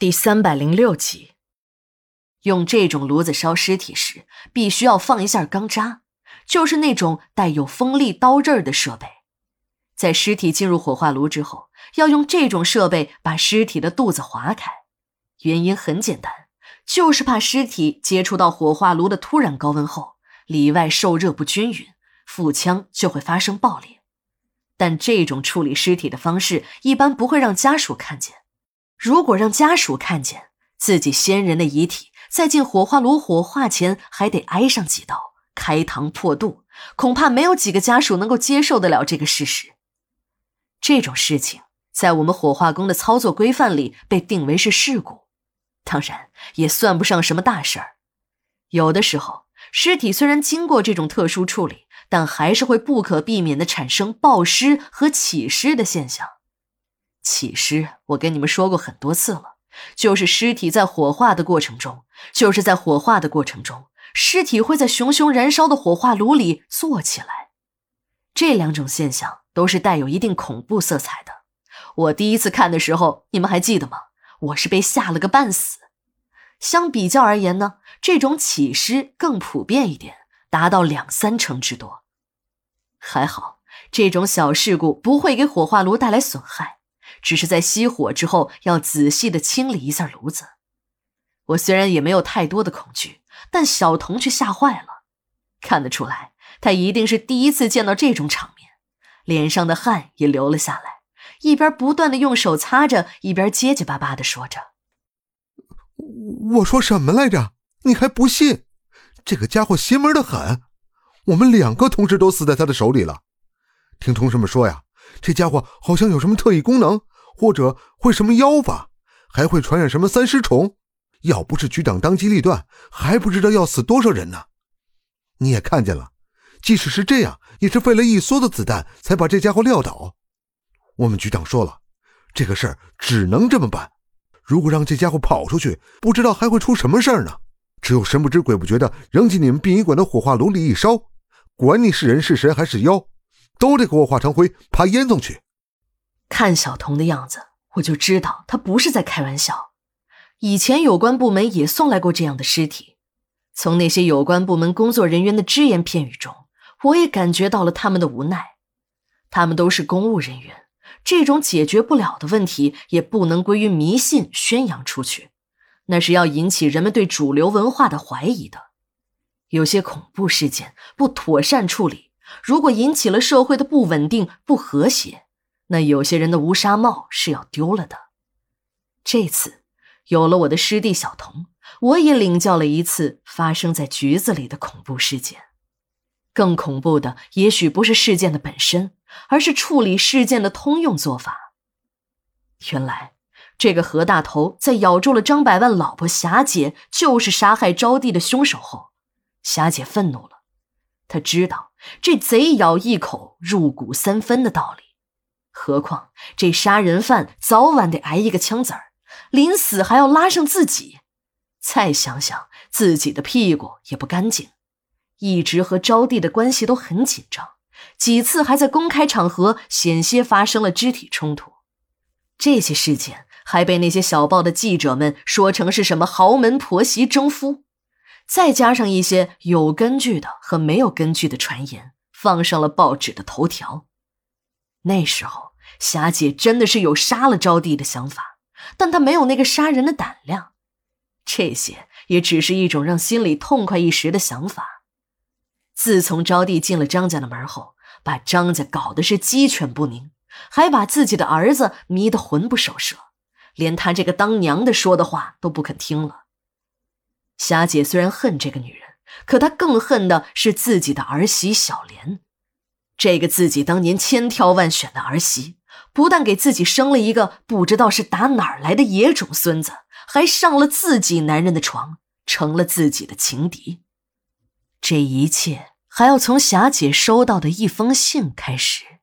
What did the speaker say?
第三百零六集，用这种炉子烧尸体时，必须要放一下钢渣，就是那种带有锋利刀刃的设备。在尸体进入火化炉之后，要用这种设备把尸体的肚子划开。原因很简单，就是怕尸体接触到火化炉的突然高温后，里外受热不均匀，腹腔就会发生爆裂。但这种处理尸体的方式，一般不会让家属看见。如果让家属看见自己先人的遗体在进火化炉火化前还得挨上几刀、开膛破肚，恐怕没有几个家属能够接受得了这个事实。这种事情在我们火化工的操作规范里被定为是事故，当然也算不上什么大事儿。有的时候，尸体虽然经过这种特殊处理，但还是会不可避免的产生爆尸和起尸的现象。起尸，我跟你们说过很多次了，就是尸体在火化的过程中，就是在火化的过程中，尸体会在熊熊燃烧的火化炉里坐起来。这两种现象都是带有一定恐怖色彩的。我第一次看的时候，你们还记得吗？我是被吓了个半死。相比较而言呢，这种起尸更普遍一点，达到两三成之多。还好，这种小事故不会给火化炉带来损害。只是在熄火之后，要仔细的清理一下炉子。我虽然也没有太多的恐惧，但小童却吓坏了。看得出来，他一定是第一次见到这种场面，脸上的汗也流了下来，一边不断的用手擦着，一边结结巴巴的说着：“我说什么来着？你还不信？这个家伙邪门的很，我们两个同事都死在他的手里了。听同事们说呀。”这家伙好像有什么特异功能，或者会什么妖法，还会传染什么三尸虫。要不是局长当机立断，还不知道要死多少人呢。你也看见了，即使是这样，也是费了一梭子子弹才把这家伙撂倒。我们局长说了，这个事儿只能这么办。如果让这家伙跑出去，不知道还会出什么事儿呢。只有神不知鬼不觉的扔进你们殡仪馆的火化炉里一烧，管你是人是神还是妖。都得给我化成灰，爬烟囱去。看小童的样子，我就知道他不是在开玩笑。以前有关部门也送来过这样的尸体，从那些有关部门工作人员的只言片语中，我也感觉到了他们的无奈。他们都是公务人员，这种解决不了的问题也不能归于迷信宣扬出去，那是要引起人们对主流文化的怀疑的。有些恐怖事件不妥善处理。如果引起了社会的不稳定、不和谐，那有些人的乌纱帽是要丢了的。这次有了我的师弟小童，我也领教了一次发生在局子里的恐怖事件。更恐怖的，也许不是事件的本身，而是处理事件的通用做法。原来，这个何大头在咬住了张百万老婆霞姐就是杀害招娣的凶手后，霞姐愤怒了。他知道这贼咬一口入骨三分的道理，何况这杀人犯早晚得挨一个枪子儿，临死还要拉上自己。再想想自己的屁股也不干净，一直和招娣的关系都很紧张，几次还在公开场合险些发生了肢体冲突。这些事件还被那些小报的记者们说成是什么豪门婆媳争夫。再加上一些有根据的和没有根据的传言，放上了报纸的头条。那时候，霞姐真的是有杀了招娣的想法，但她没有那个杀人的胆量。这些也只是一种让心里痛快一时的想法。自从招娣进了张家的门后，把张家搞得是鸡犬不宁，还把自己的儿子迷得魂不守舍，连她这个当娘的说的话都不肯听了。霞姐虽然恨这个女人，可她更恨的是自己的儿媳小莲。这个自己当年千挑万选的儿媳，不但给自己生了一个不知道是打哪儿来的野种孙子，还上了自己男人的床，成了自己的情敌。这一切还要从霞姐收到的一封信开始。